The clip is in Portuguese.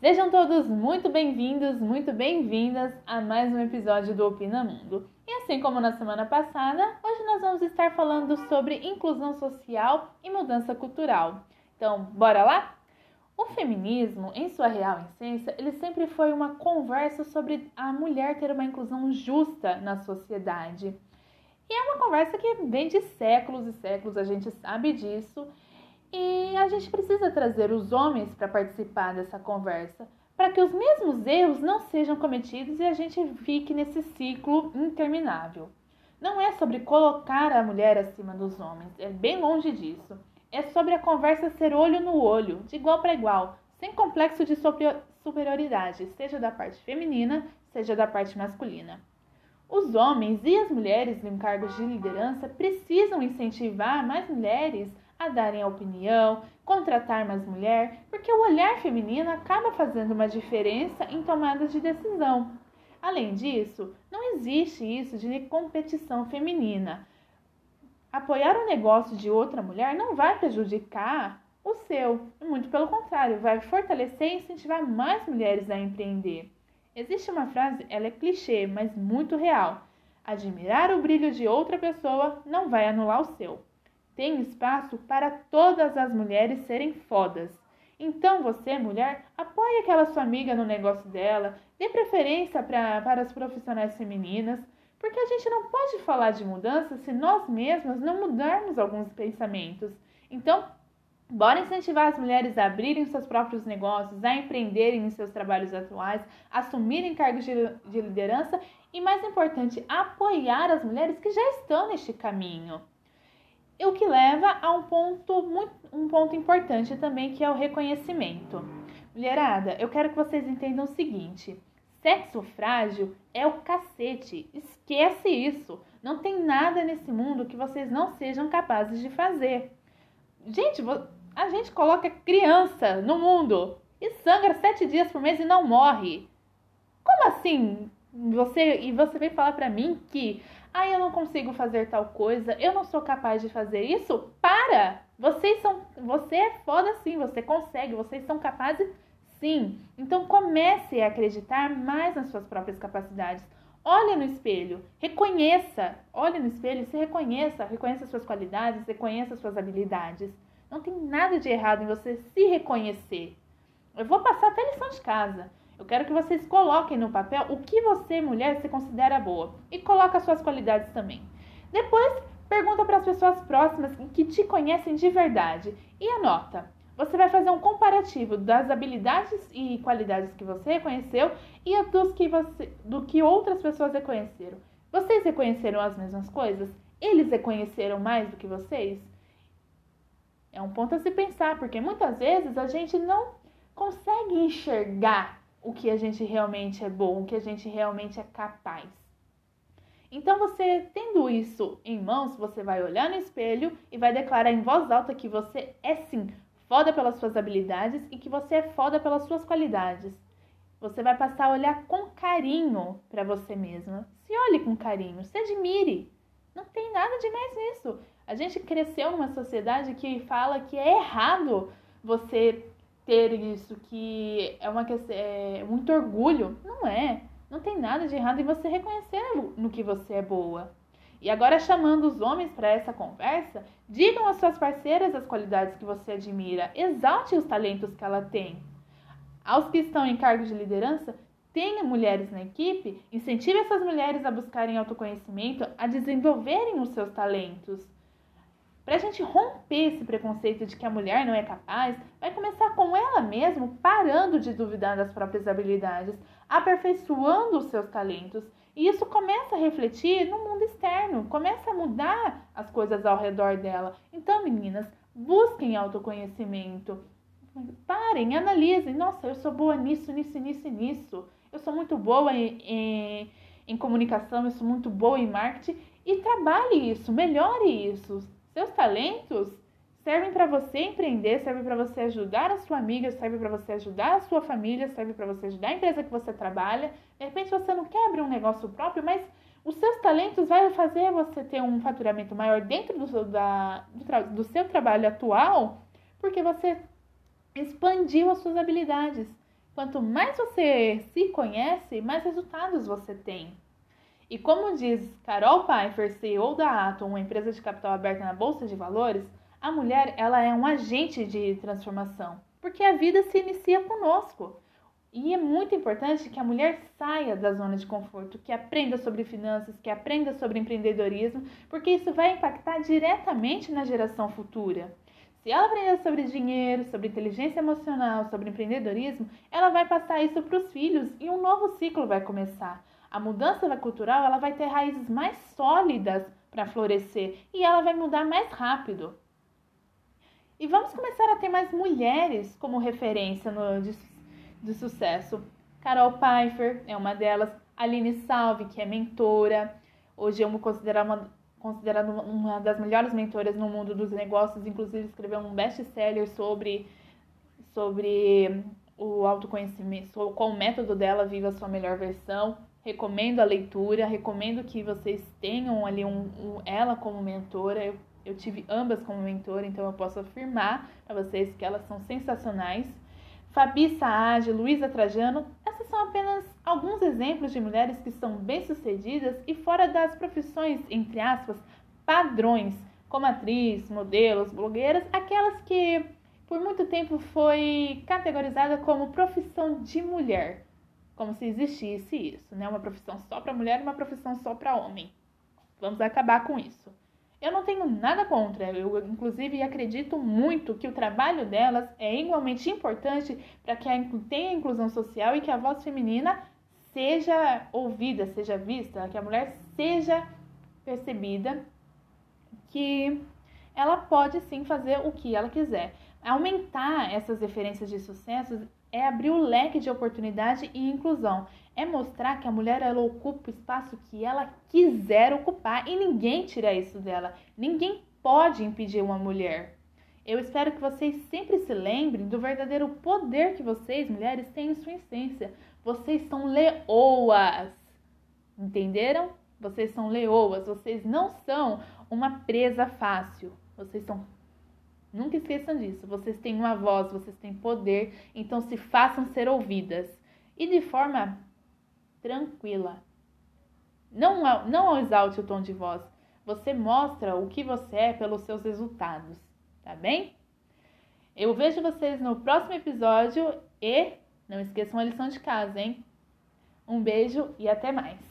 Sejam todos muito bem-vindos, muito bem-vindas a mais um episódio do Opina Mundo. E assim como na semana passada, hoje nós vamos estar falando sobre inclusão social e mudança cultural. Então, bora lá? O feminismo, em sua real essência, ele sempre foi uma conversa sobre a mulher ter uma inclusão justa na sociedade. E é uma conversa que vem de séculos e séculos, a gente sabe disso. E a gente precisa trazer os homens para participar dessa conversa, para que os mesmos erros não sejam cometidos e a gente fique nesse ciclo interminável. Não é sobre colocar a mulher acima dos homens, é bem longe disso. É sobre a conversa ser olho no olho, de igual para igual, sem complexo de superioridade, seja da parte feminina, seja da parte masculina. Os homens e as mulheres em cargos de liderança precisam incentivar mais mulheres a darem opinião, contratar mais mulher, porque o olhar feminino acaba fazendo uma diferença em tomadas de decisão. Além disso, não existe isso de competição feminina. Apoiar o negócio de outra mulher não vai prejudicar o seu, muito pelo contrário, vai fortalecer e incentivar mais mulheres a empreender. Existe uma frase, ela é clichê, mas muito real. Admirar o brilho de outra pessoa não vai anular o seu tem espaço para todas as mulheres serem fodas. Então você, mulher, apoie aquela sua amiga no negócio dela, dê preferência pra, para as profissionais femininas, porque a gente não pode falar de mudança se nós mesmas não mudarmos alguns pensamentos. Então, bora incentivar as mulheres a abrirem seus próprios negócios, a empreenderem em seus trabalhos atuais, assumirem cargos de, de liderança e, mais importante, apoiar as mulheres que já estão neste caminho o que leva a um ponto, muito, um ponto importante também, que é o reconhecimento. Mulherada, eu quero que vocês entendam o seguinte: sexo frágil é o cacete. Esquece isso. Não tem nada nesse mundo que vocês não sejam capazes de fazer. Gente, a gente coloca criança no mundo e sangra sete dias por mês e não morre. Como assim? Você e você vem falar para mim que ah, eu não consigo fazer tal coisa, eu não sou capaz de fazer isso. Para! Vocês são, você é foda sim, você consegue, vocês são capazes sim. Então comece a acreditar mais nas suas próprias capacidades. Olhe no espelho, reconheça, olhe no espelho se reconheça, reconheça suas qualidades, reconheça suas habilidades. Não tem nada de errado em você se reconhecer. Eu vou passar até lição de casa. Eu quero que vocês coloquem no papel o que você, mulher, se considera boa e coloca suas qualidades também. Depois, pergunta para as pessoas próximas que te conhecem de verdade e anota. Você vai fazer um comparativo das habilidades e qualidades que você reconheceu e dos que você, do que outras pessoas reconheceram. Vocês reconheceram as mesmas coisas? Eles reconheceram mais do que vocês? É um ponto a se pensar, porque muitas vezes a gente não consegue enxergar o que a gente realmente é bom, o que a gente realmente é capaz. Então, você tendo isso em mãos, você vai olhar no espelho e vai declarar em voz alta que você é sim foda pelas suas habilidades e que você é foda pelas suas qualidades. Você vai passar a olhar com carinho para você mesma. Se olhe com carinho, se admire. Não tem nada de mais nisso. A gente cresceu numa sociedade que fala que é errado você ter isso, que é uma é muito orgulho. Não é. Não tem nada de errado em você reconhecer no que você é boa. E agora, chamando os homens para essa conversa, digam às suas parceiras as qualidades que você admira, exalte os talentos que ela tem. Aos que estão em cargos de liderança, tenha mulheres na equipe, incentive essas mulheres a buscarem autoconhecimento, a desenvolverem os seus talentos. Para a gente romper esse preconceito de que a mulher não é capaz, vai começar com ela mesma parando de duvidar das próprias habilidades, aperfeiçoando os seus talentos. E isso começa a refletir no mundo externo, começa a mudar as coisas ao redor dela. Então, meninas, busquem autoconhecimento. Parem, analisem. Nossa, eu sou boa nisso, nisso, nisso e nisso. Eu sou muito boa em, em, em comunicação, eu sou muito boa em marketing. E trabalhe isso, melhore isso seus talentos servem para você empreender, servem para você ajudar a sua amiga, servem para você ajudar a sua família, servem para você ajudar a empresa que você trabalha. De repente você não quer abrir um negócio próprio, mas os seus talentos vai fazer você ter um faturamento maior dentro do seu, da, do, do seu trabalho atual, porque você expandiu as suas habilidades. Quanto mais você se conhece, mais resultados você tem. E como diz Carol Pfeiffer, CEO da Atom, uma empresa de capital aberta na bolsa de valores, a mulher ela é um agente de transformação, porque a vida se inicia conosco. E é muito importante que a mulher saia da zona de conforto, que aprenda sobre finanças, que aprenda sobre empreendedorismo, porque isso vai impactar diretamente na geração futura. Se ela aprender sobre dinheiro, sobre inteligência emocional, sobre empreendedorismo, ela vai passar isso para os filhos e um novo ciclo vai começar. A mudança cultural ela vai ter raízes mais sólidas para florescer e ela vai mudar mais rápido. E vamos começar a ter mais mulheres como referência no, de, de sucesso. Carol Pfeiffer é uma delas, Aline Salve, que é mentora. Hoje eu me considero uma, considerada uma das melhores mentoras no mundo dos negócios, inclusive escreveu um best-seller sobre, sobre o autoconhecimento, qual o método dela viva a sua melhor versão. Recomendo a leitura, recomendo que vocês tenham ali um, um ela como mentora. Eu, eu tive ambas como mentora, então eu posso afirmar para vocês que elas são sensacionais. Fabi Saad, Luísa Trajano, essas são apenas alguns exemplos de mulheres que são bem-sucedidas e fora das profissões, entre aspas, padrões, como atriz, modelos, blogueiras, aquelas que por muito tempo foi categorizada como profissão de mulher como se existisse isso, né? Uma profissão só para mulher e uma profissão só para homem. Vamos acabar com isso. Eu não tenho nada contra, eu inclusive acredito muito que o trabalho delas é igualmente importante para que tenha inclusão social e que a voz feminina seja ouvida, seja vista, que a mulher seja percebida, que ela pode sim fazer o que ela quiser. Aumentar essas referências de sucesso é abrir o leque de oportunidade e inclusão. É mostrar que a mulher ela ocupa o espaço que ela quiser ocupar e ninguém tira isso dela. Ninguém pode impedir uma mulher. Eu espero que vocês sempre se lembrem do verdadeiro poder que vocês, mulheres, têm em sua essência. Vocês são leoas. Entenderam? Vocês são leoas. Vocês não são uma presa fácil. Vocês são Nunca esqueçam disso. Vocês têm uma voz, vocês têm poder, então se façam ser ouvidas e de forma tranquila. Não, não exalte o tom de voz. Você mostra o que você é pelos seus resultados, tá bem? Eu vejo vocês no próximo episódio e não esqueçam a lição de casa, hein? Um beijo e até mais!